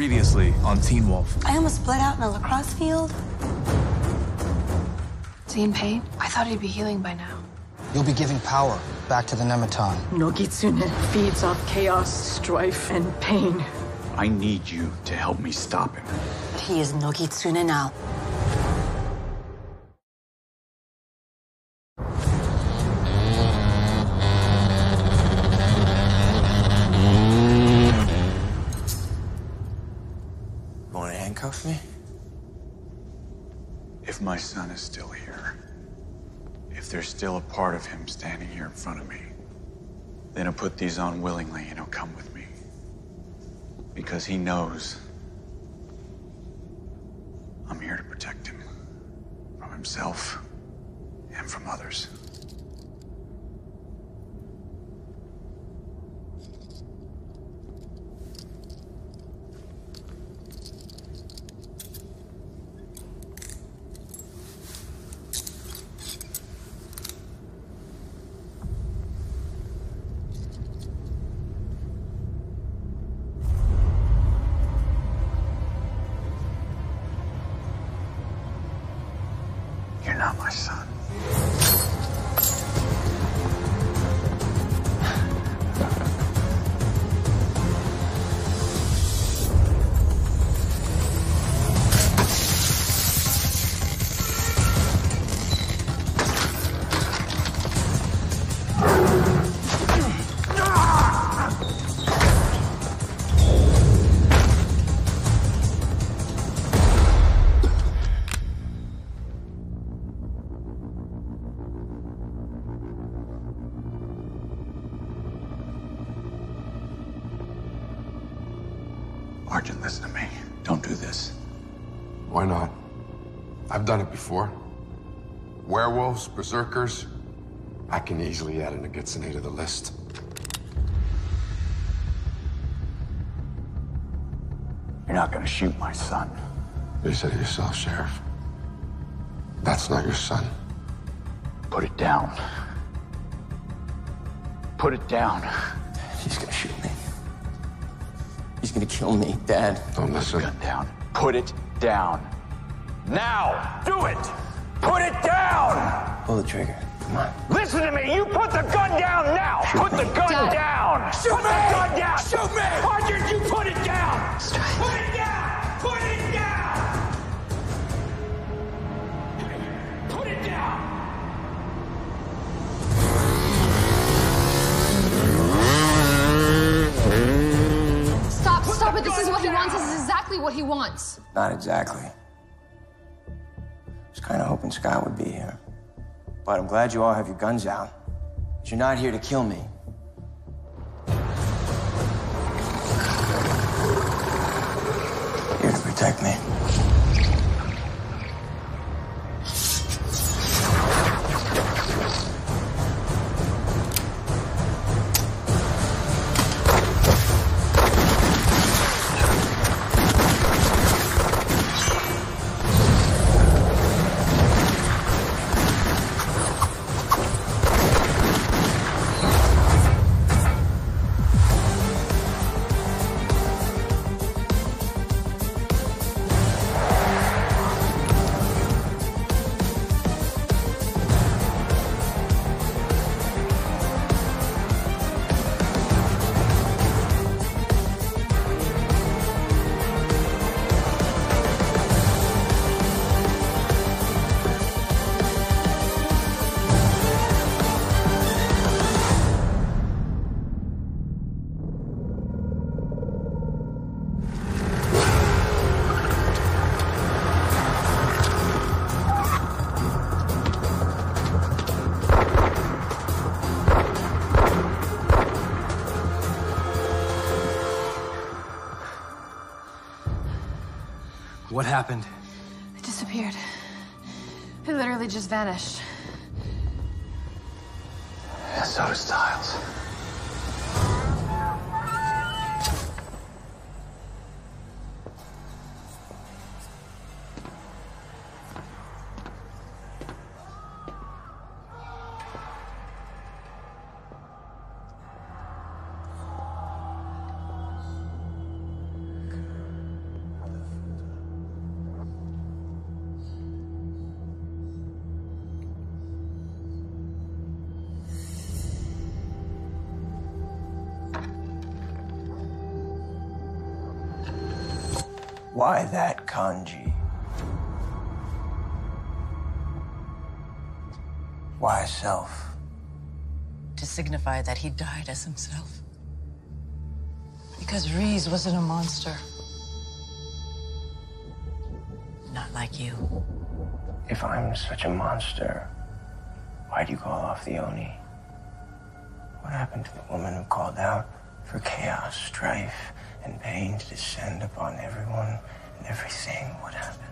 Previously on Teen Wolf. I almost bled out in a lacrosse field. Is he in pain? I thought he'd be healing by now. You'll be giving power back to the Nemeton. Nogitsune feeds off chaos, strife, and pain. I need you to help me stop him. But he is Nogitsune now. Still a part of him standing here in front of me, then he'll put these on willingly and he'll come with me. Because he knows I'm here to protect him from himself and from others. Not my son. Werewolves, berserkers. I can easily add an nogitsune to the list. You're not gonna shoot my son. You said it yourself, Sheriff. That's not your son. Put it down. Put it down. He's gonna shoot me. He's gonna kill me, Dad. Don't listen. Gun down. Put it down. Now! Do it! Put it down! Pull the trigger. Come on. Listen to me! You put the gun down now! put the gun Dad. down! Shoot put me! the gun down! Shoot me! Argent, you put it down! Put it down! Put it down! Put it down! Stop, stop it. This is what he wants. This is exactly what he wants. Not exactly. I was kind of hoping Scott would be here. But I'm glad you all have your guns out. But you're not here to kill me. Here to protect me. What happened? It disappeared. It literally just vanished. Why that kanji? Why self? To signify that he died as himself. Because Rhys wasn't a monster. Not like you. If I'm such a monster, why do you call off the Oni? What happened to the woman who called out for chaos, strife, and pain to descend upon everyone and everything? What happened?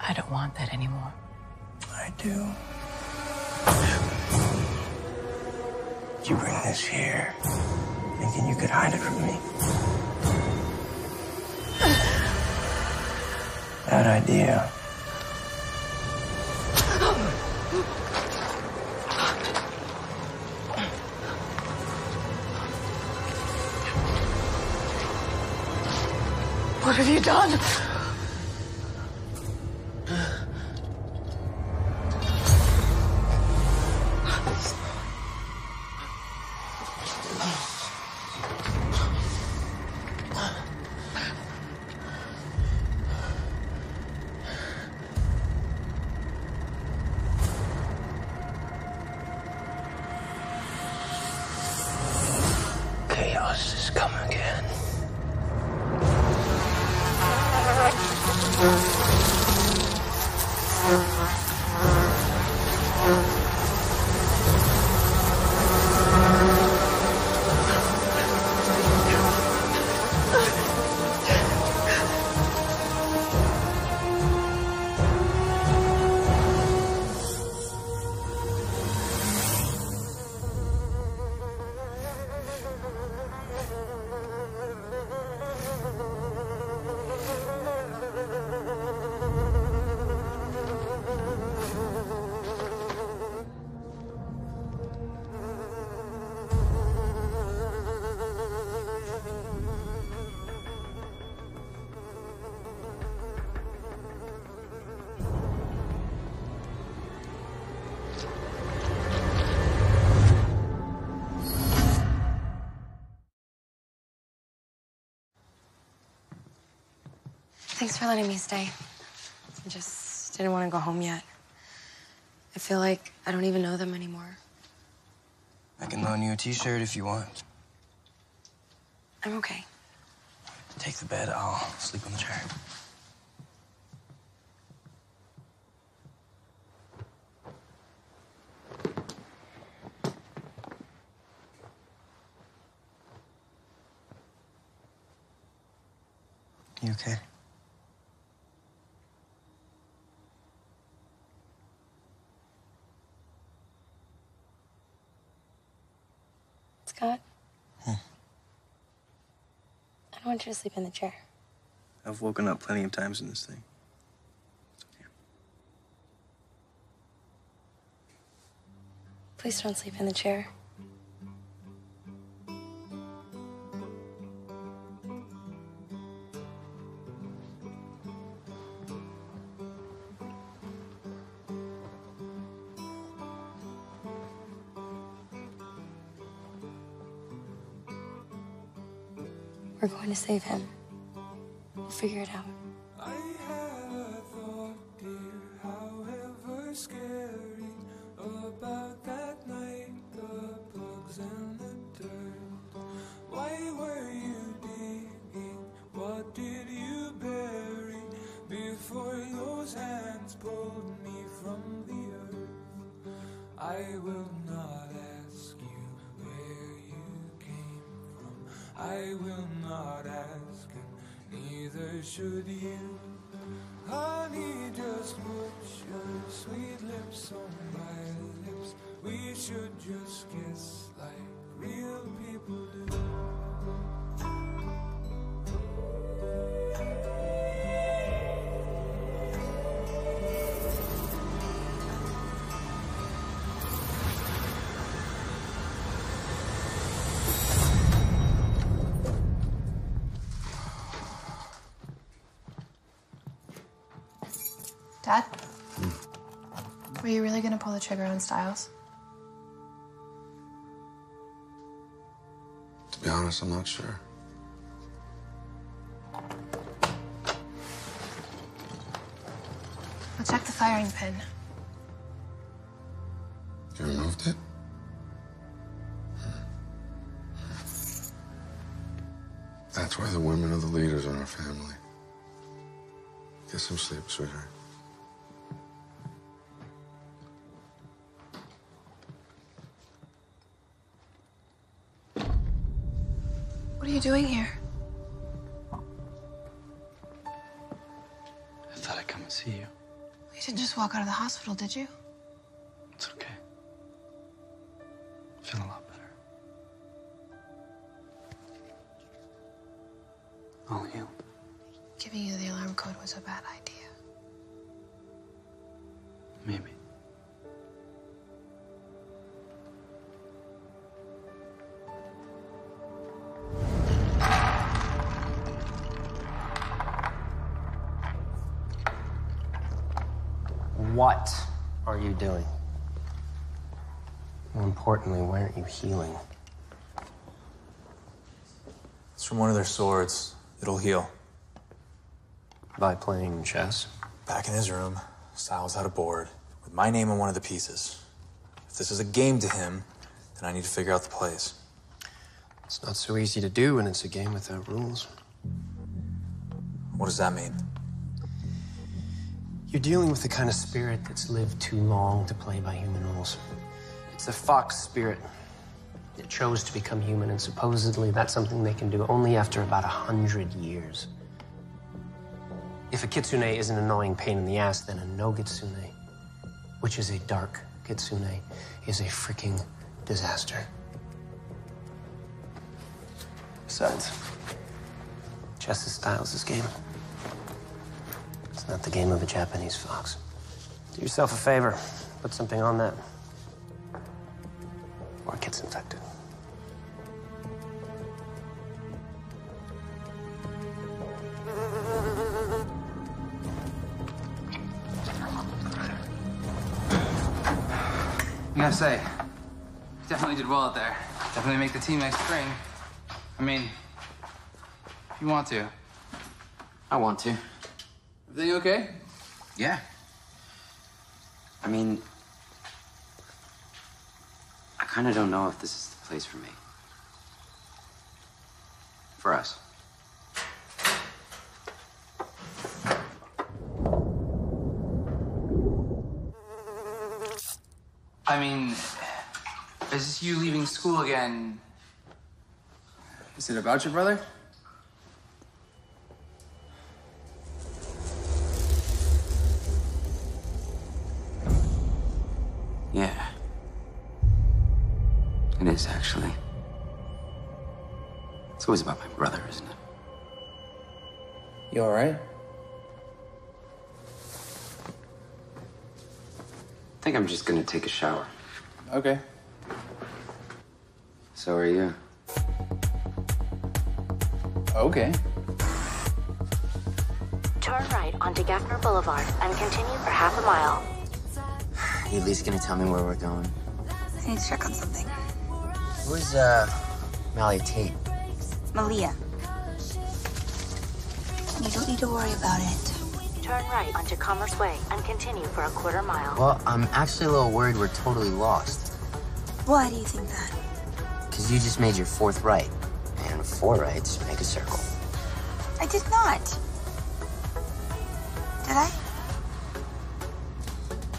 I don't want that anymore. I do. You bring this here? Thinking you could hide it from me? Bad idea. What have you done? Chaos has come again. Mm-hmm. Thanks for letting me stay. I just didn't want to go home yet. I feel like I don't even know them anymore. I can loan you a t-shirt if you want. I'm okay. Take the bed, I'll sleep on the chair. You okay? Scott? Hmm. I don't want you to sleep in the chair. I've woken up plenty of times in this thing. Please don't sleep in the chair. We're going to save him. We'll figure it out. about that night, the bugs and the dirt. Why were you digging? What did you bury before those hands pulled me from the earth? I will I will not ask, and neither should you. Honey, just put your sweet lips on my lips. We should just kiss Are you really going to pull the trigger on Stiles? To be honest, I'm not sure. I'll check the firing pin. You removed it? That's why the women are the leaders in our family. Get some sleep, sweetheart. Doing here? I thought I'd come and see you. You didn't just walk out of the hospital, did you? It's okay. I feel a lot importantly, why aren't you healing? It's from one of their swords. It'll heal. By playing chess? Back in his room, Stiles had a board with my name on one of the pieces. If this is a game to him, then I need to figure out the plays. It's not so easy to do when it's a game without rules. What does that mean? You're dealing with the kind of spirit that's lived too long to play by human rules. It's a fox spirit. It chose to become human, and supposedly that's something they can do only after about a hundred years. If a kitsune is an annoying pain in the ass, then a nogitsune, which is a dark kitsune, is a freaking disaster. Besides, chess is Stiles' this game. It's not the game of a Japanese fox. Do yourself a favor. Put something on that. Or it gets infected. I gotta say, definitely did well out there. Definitely make the team next spring. I mean, if you want to. I want to. Everything okay? Yeah. I mean, I kind of don't know if this is the place for me. For us. I mean, is this you leaving school again? Is it about your brother? Always about my brother, isn't it? You alright? I think I'm just gonna take a shower. Okay. So are you. Okay. Turn right onto Gaffner Boulevard and continue for half a mile. You at least gonna tell me where we're going? I need to check on something. Who's, uh, Malia Tate? Malia. You don't need to worry about it. Turn right onto Commerce Way and continue for a quarter mile. Well, I'm actually a little worried we're totally lost. Why do you think that? Because you just made your fourth right. And four rights make a circle. I did not. Did I?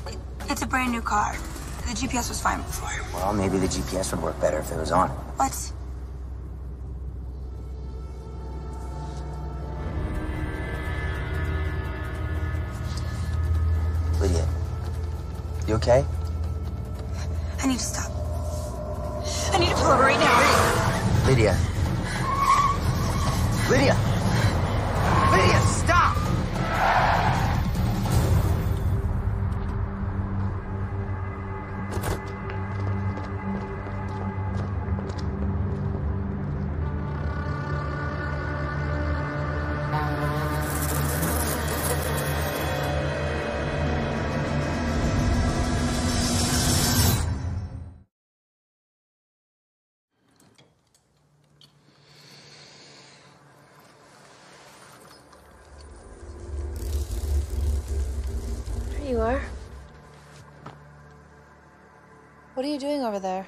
It, it's a brand new car. The GPS was fine before. Well, maybe the GPS would work better if it was on. What? Okay? I need to stop. I need to pull over right now. Lydia. Lydia! Lydia, doing over there?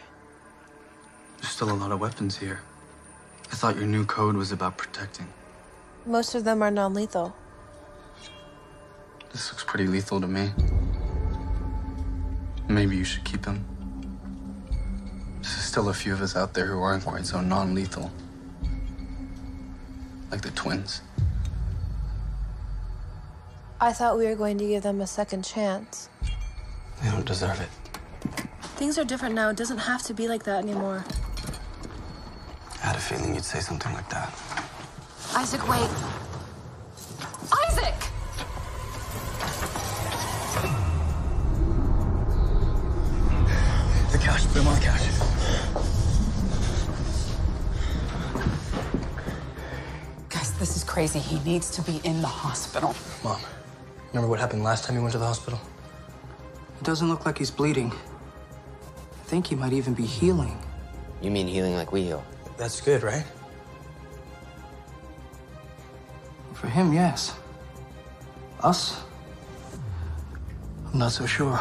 There's still a lot of weapons here. I thought your new code was about protecting. Most of them are non lethal. This looks pretty lethal to me. Maybe you should keep them. There's still a few of us out there who aren't quite so non lethal. Like the twins. I thought we were going to give them a second chance. They don't deserve it. Things are different now. It doesn't have to be like that anymore. I had a feeling you'd say something like that. Isaac, wait. Isaac! The couch, put him on the couch. Guys, this is crazy. He needs to be in the hospital. Mom, remember what happened last time he went to the hospital? It doesn't look like he's bleeding. I think he might even be healing. You mean healing like we heal? That's good, right? For him, yes. Us? I'm not so sure.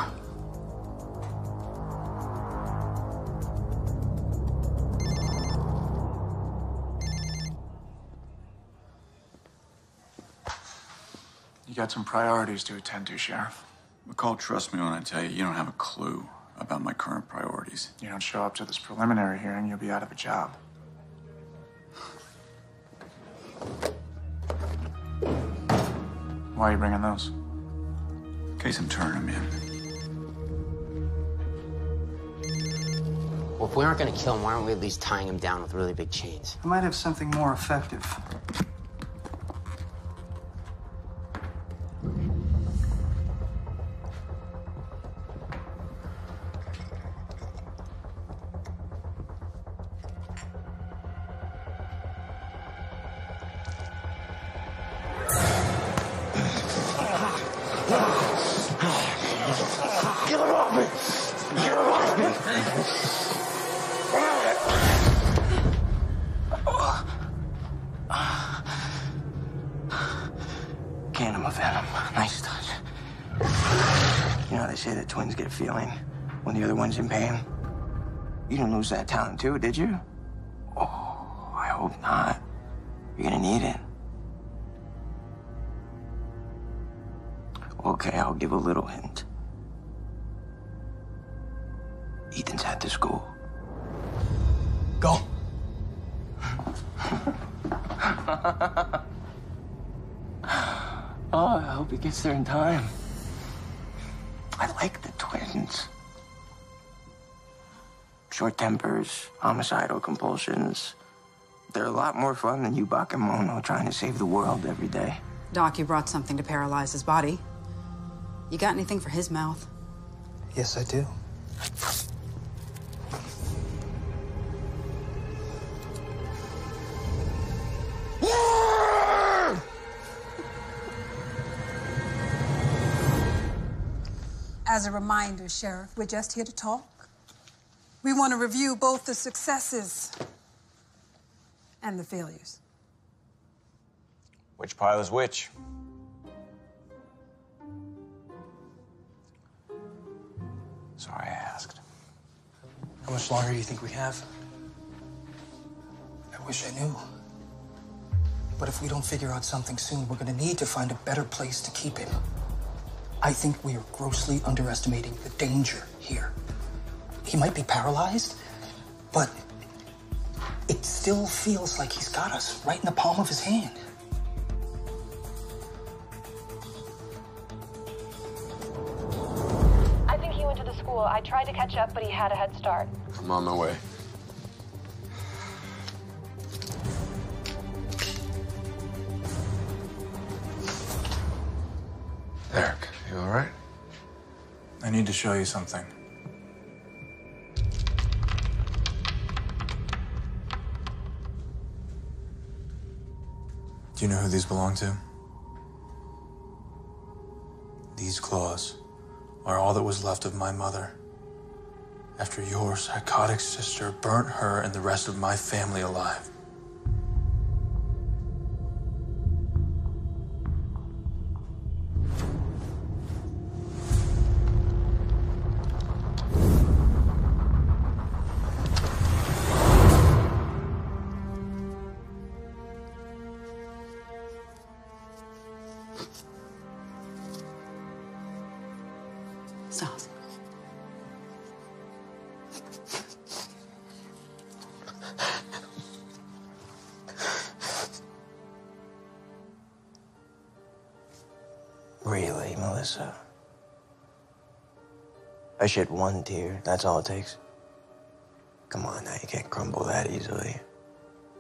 You got some priorities to attend to, Sheriff. McCall, trust me when I tell you, you don't have a clue about my current priorities. You don't show up to this preliminary hearing, you'll be out of a job. Why are you bringing those? In case I'm turning them in. Well, if we aren't gonna kill him, why aren't we at least tying him down with really big chains? I might have something more effective. Too, did you? Oh, I hope not. You're gonna need it. Okay, I'll give a little hint. Ethan's at the school. Go. Oh, I hope he gets there in time. I like the twins. Short tempers, homicidal compulsions. They're a lot more fun than you Bakemono trying to save the world every day. Doc, you brought something to paralyze his body. You got anything for his mouth? Yes, I do. As a reminder, Sheriff, we're just here to talk. We want to review both the successes and the failures. Which pile is which? Sorry I asked. How much longer do you think we have? I wish I knew. But if we don't figure out something soon, we're gonna need to find a better place to keep him. I think we are grossly underestimating the danger here. He might be paralyzed, but it still feels like he's got us right in the palm of his hand. I think he went to the school. I tried to catch up, but he had a head start. I'm on my way. Eric, you all right? I need to show you something. Do you know who these belong to? These claws are all that was left of my mother after your psychotic sister burnt her and the rest of my family alive. Shed one tear. That's all it takes. Come on now, you can't crumble that easily.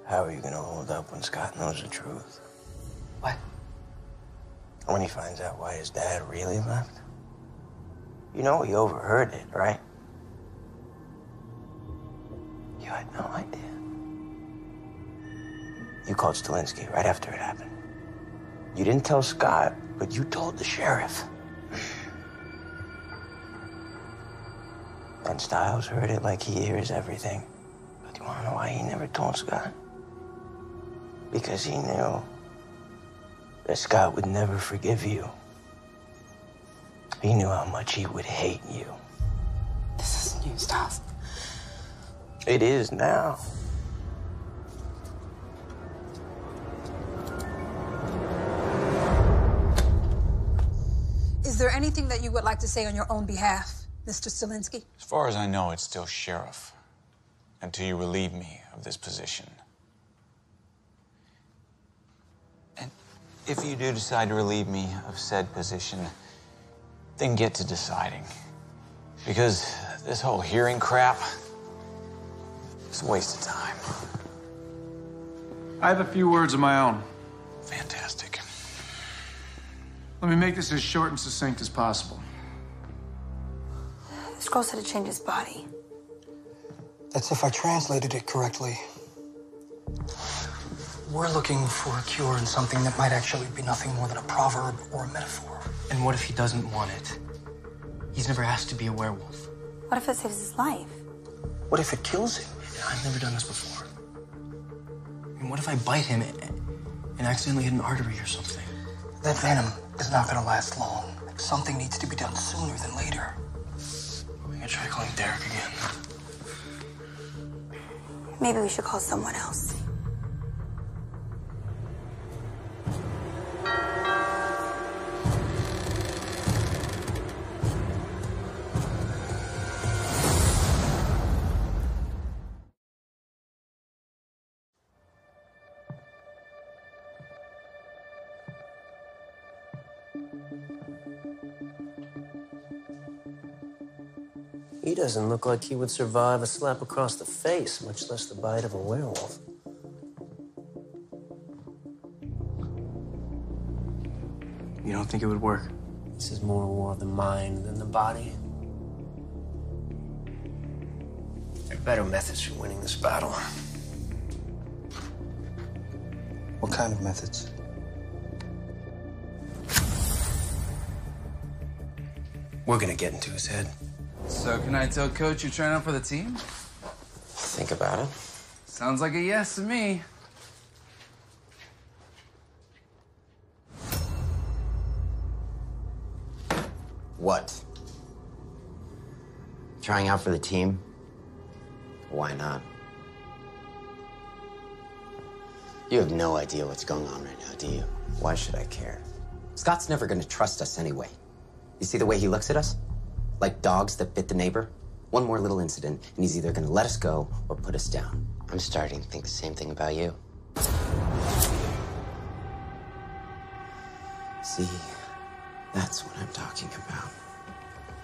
How are you gonna hold up when Scott knows the truth? What? When he finds out why his dad really left? You know he overheard it, right? You had no idea. You called Stilinski right after it happened. You didn't tell Scott, but you told the sheriff. And Stiles heard it like he hears everything. But you wanna know why he never told Scott? Because he knew that Scott would never forgive you. He knew how much he would hate you. This is new stuff. It is now. Is there anything that you would like to say on your own behalf, Mr. Stilinski? As far as I know, it's still sheriff. Until you relieve me of this position. And if you do decide to relieve me of said position, then get to deciding. Because this whole hearing crap is a waste of time. I have a few words of my own. Fantastic. Let me make this as short and succinct as possible. This girl said to change his body. That's if I translated it correctly. We're looking for a cure in something that might actually be nothing more than a proverb or a metaphor. And what if he doesn't want it? He's never asked to be a werewolf. What if it saves his life? What if it kills him? I've never done this before. And what if I bite him and accidentally hit an artery or something? That venom is not going to last long. Something needs to be done sooner than later. Can try calling Derek again. Maybe we should call someone else. Doesn't look like he would survive a slap across the face, much less the bite of a werewolf. You don't think it would work? This is more a war of the mind than the body. There are better methods for winning this battle. What kind of methods? We're gonna get into his head. So can I tell Coach you're trying out for the team? Think about it. Sounds like a yes to me. What? Trying out for the team? Why not? You have no idea what's going on right now, do you? Why should I care? Scott's never gonna trust us anyway. You see the way he looks at us? Like dogs that bit the neighbor? One more little incident, and he's either gonna let us go or put us down. I'm starting to think the same thing about you. See, that's what I'm talking about.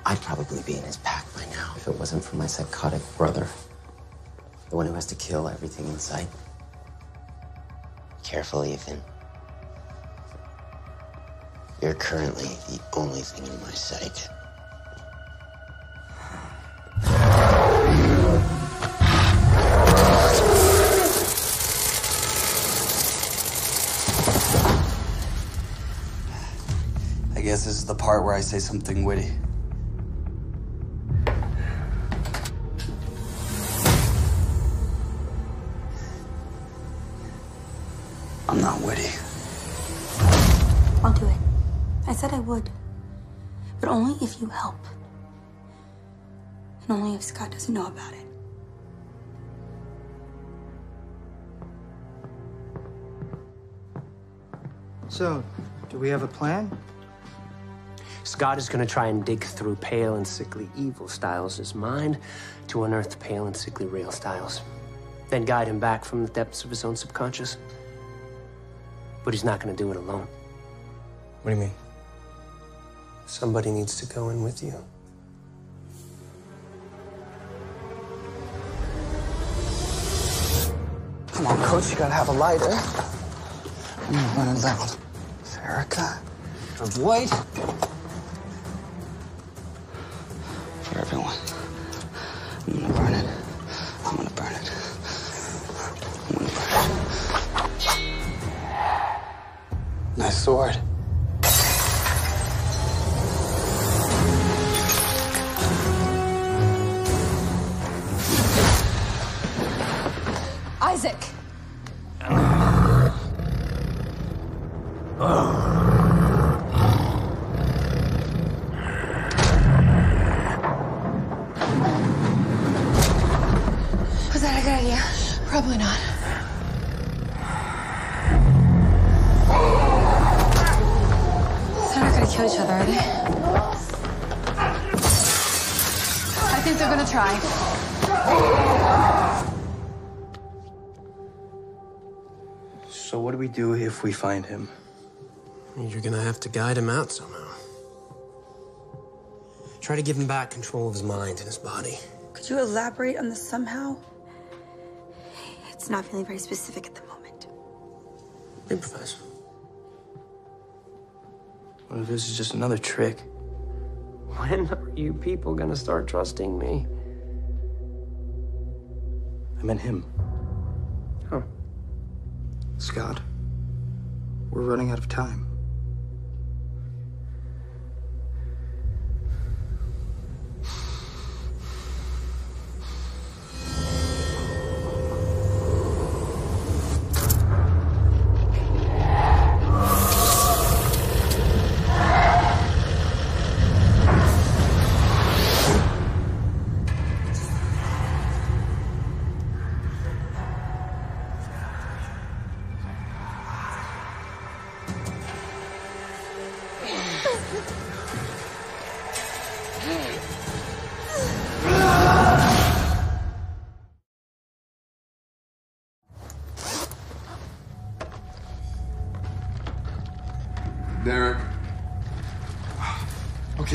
I'd probably be in his pack by now if it wasn't for my psychotic brother. The one who has to kill everything in sight. Careful, Ethan. You're currently the only thing in my sight. Part where I say something witty. I'm not witty. I'll do it. I said I would. But only if you help. And only if Scott doesn't know about it. So, do we have a plan? Scott is going to try and dig through pale and sickly evil Stiles' mind to unearth pale and sickly real Styles. Then guide him back from the depths of his own subconscious. But he's not going to do it alone. What do you mean? Somebody needs to go in with you. Come on, coach, you gotta have a lighter. I'm running loud. Erica, avoid. Sword. If we find him? You're gonna have to guide him out somehow. Try to give him back control of his mind and his body. Could you elaborate on the somehow? It's not feeling very specific at the moment. Improvise. What if this is just another trick? When are you people gonna start trusting me? I meant him. Huh. Scott, we're running out of time.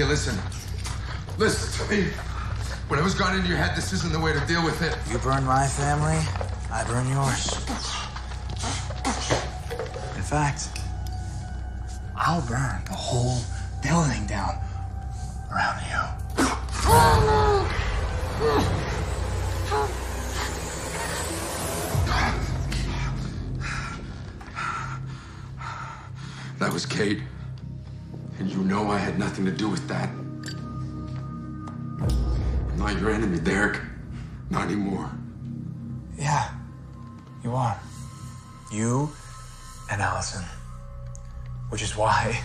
Okay, listen. Listen to me. Whatever's gone into your head, this isn't the way to deal with it. You burn my family, I burn yours. In fact, I'll burn the whole building down that. I'm not your enemy, Derek. Not anymore. Yeah, you are. You and Allison. Which is why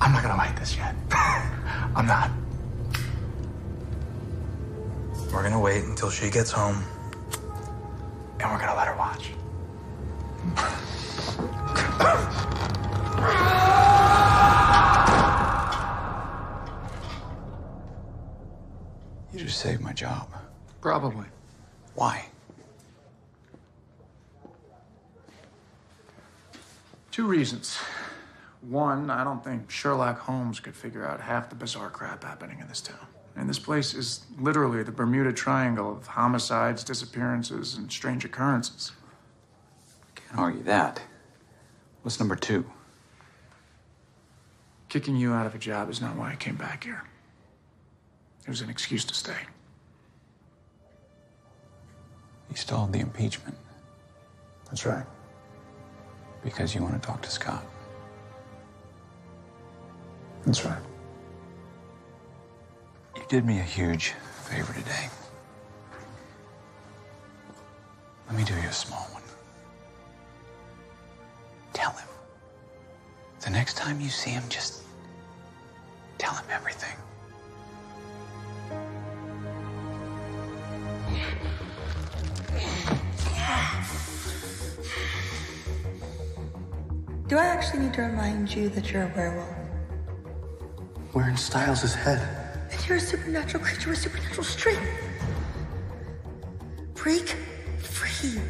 I'm not gonna fight this yet. I'm not. We're gonna wait until she gets home, and we're gonna let her watch. saved my job. Probably. Why? Two reasons. One, I don't think Sherlock Holmes could figure out half the bizarre crap happening in this town. And this place is literally the Bermuda Triangle of homicides, disappearances, and strange occurrences. Can't argue that. What's number two? Kicking you out of a job is not why I came back here. It was an excuse to stay. You stalled the impeachment That's right. because you want to talk to Scott. That's right. You did me a huge favor today. Let me do you a small one. Tell him. The next time you see him, just tell him everything. Do I actually need to remind you that you're a werewolf? We're in Stiles' head. And you're a supernatural creature with supernatural strength. Break free.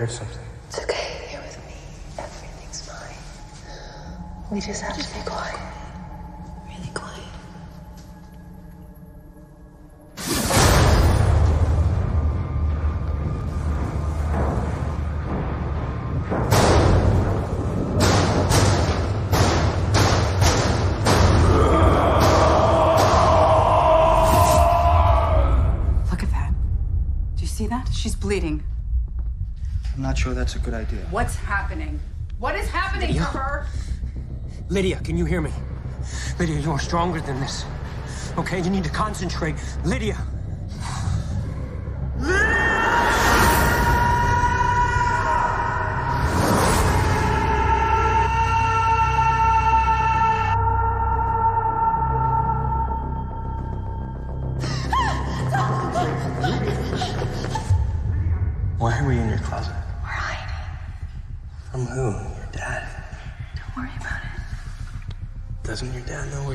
Heard something. It's okay. You're with me. Everything's fine. We just have to be quiet. Sure that's a good idea. What's happening? What is happening to her? Lydia, can you hear me? Lydia, you are stronger than this. Okay, you need to concentrate. Lydia!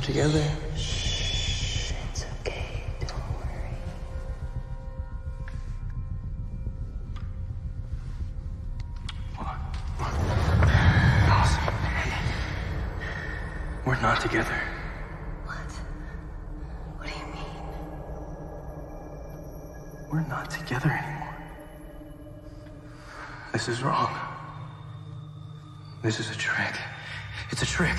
Together? Shh. It's okay. Don't worry. We're not together. What? What do you mean? We're not together anymore. This is wrong. This is a trick. It's a trick.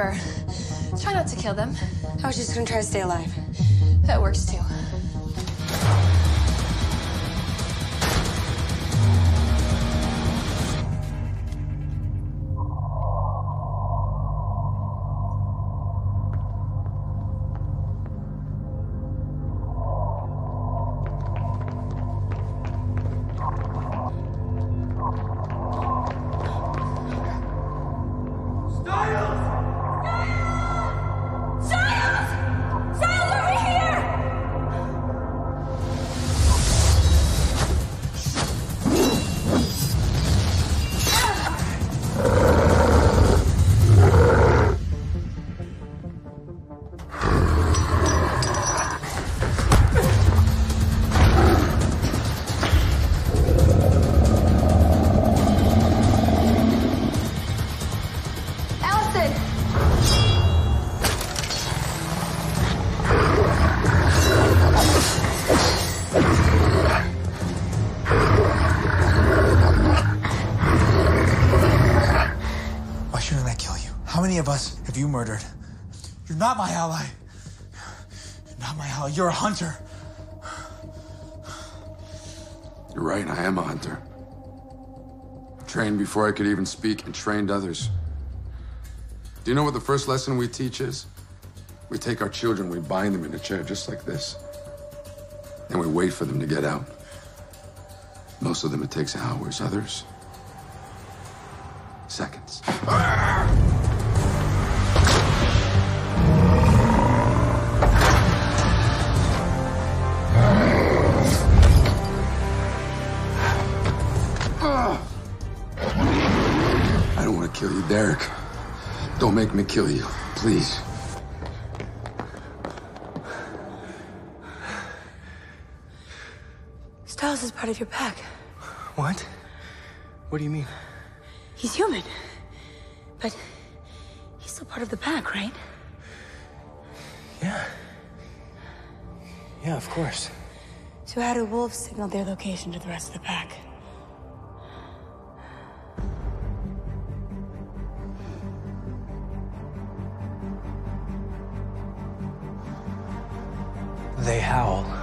Remember, try not to kill them. I was just gonna try to stay alive. That works too. You murdered? You're not my ally. You're not my ally. You're a hunter. You're right, I am a hunter. Trained before I could even speak and trained others. Do you know what the first lesson we teach is? We take our children, we bind them in a chair just like this. And we wait for them to get out. Most of them it takes hours, others, seconds. Kill you, Derek. Don't make me kill you, please. Stiles is part of your pack. What? What do you mean? He's human. But he's still part of the pack, right? Yeah. Yeah, of course. So how do wolves signal their location to the rest of the pack? They howl.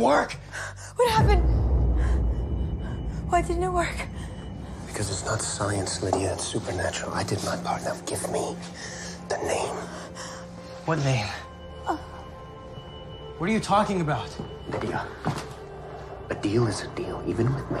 Work? What happened? Why didn't it work? Because it's not science, Lydia. It's supernatural. I did my part. Now give me the name. What name? Uh. What are you talking about? Lydia, a deal is a deal, even with me.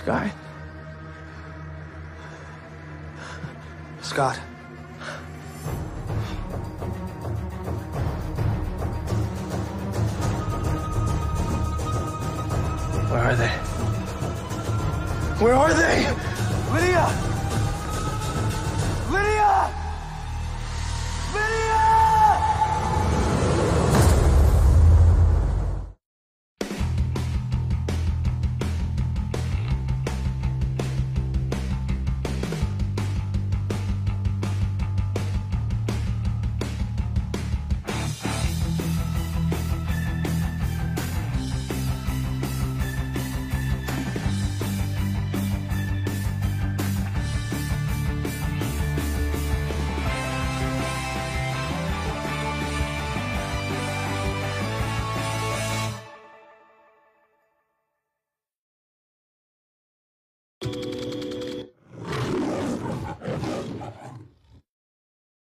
Sky? Scott. Where are they? Where are they? Lydia!